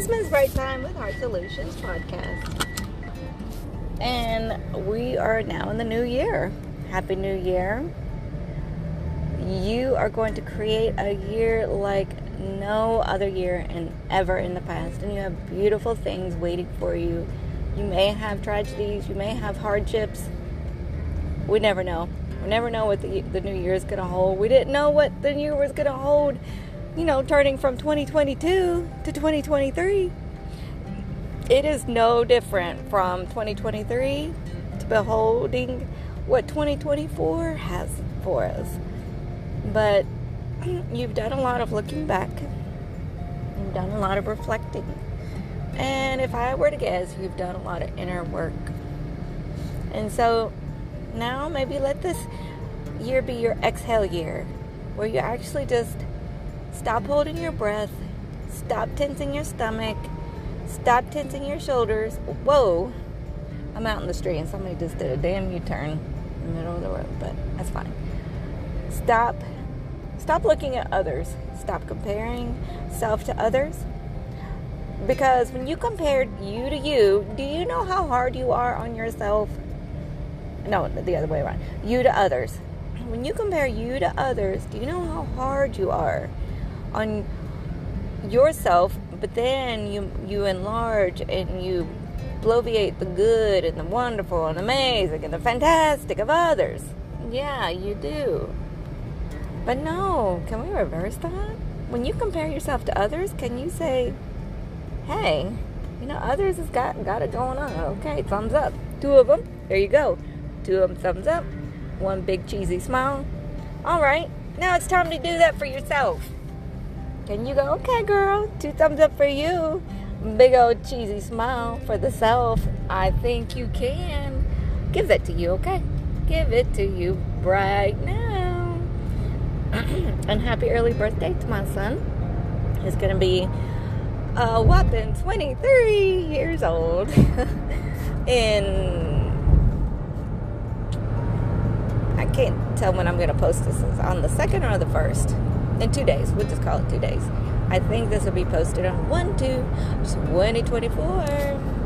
This Men's Bright Time with Heart Solutions podcast. And we are now in the new year. Happy New Year. You are going to create a year like no other year and ever in the past. And you have beautiful things waiting for you. You may have tragedies, you may have hardships. We never know. We never know what the, the new year is going to hold. We didn't know what the new year was going to hold, you know, turning from 2022 to 2023. It is no different from 2023 to beholding what 2024 has for us. But you've done a lot of looking back, you've done a lot of reflecting. And if I were to guess, you've done a lot of inner work. And so now maybe let this year be your exhale year where you actually just stop holding your breath, stop tensing your stomach, stop tensing your shoulders. Whoa, I'm out in the street and somebody just did a damn U turn in the middle of the road, but that's fine. Stop. Stop looking at others. Stop comparing self to others. Because when you compare you to you, do you know how hard you are on yourself? no, the other way around. You to others. When you compare you to others, do you know how hard you are on yourself? But then you you enlarge and you bloviate the good and the wonderful and amazing and the fantastic of others. Yeah, you do. But no, can we reverse that? When you compare yourself to others, can you say, "Hey, you know, others has got got it going on. Okay, thumbs up. Two of them. There you go. Two of them thumbs up. One big cheesy smile. All right, now it's time to do that for yourself. Can you go, okay, girl, two thumbs up for you. Big old cheesy smile for the self. I think you can. Give that to you, okay? Give it to you right now. and happy early birthday to my son. He's going to be uh, a whopping 23 years old in I can't tell when I'm going to post this. on the second or the first? In two days. We'll just call it two days. I think this will be posted on 1 2 2024. Bye.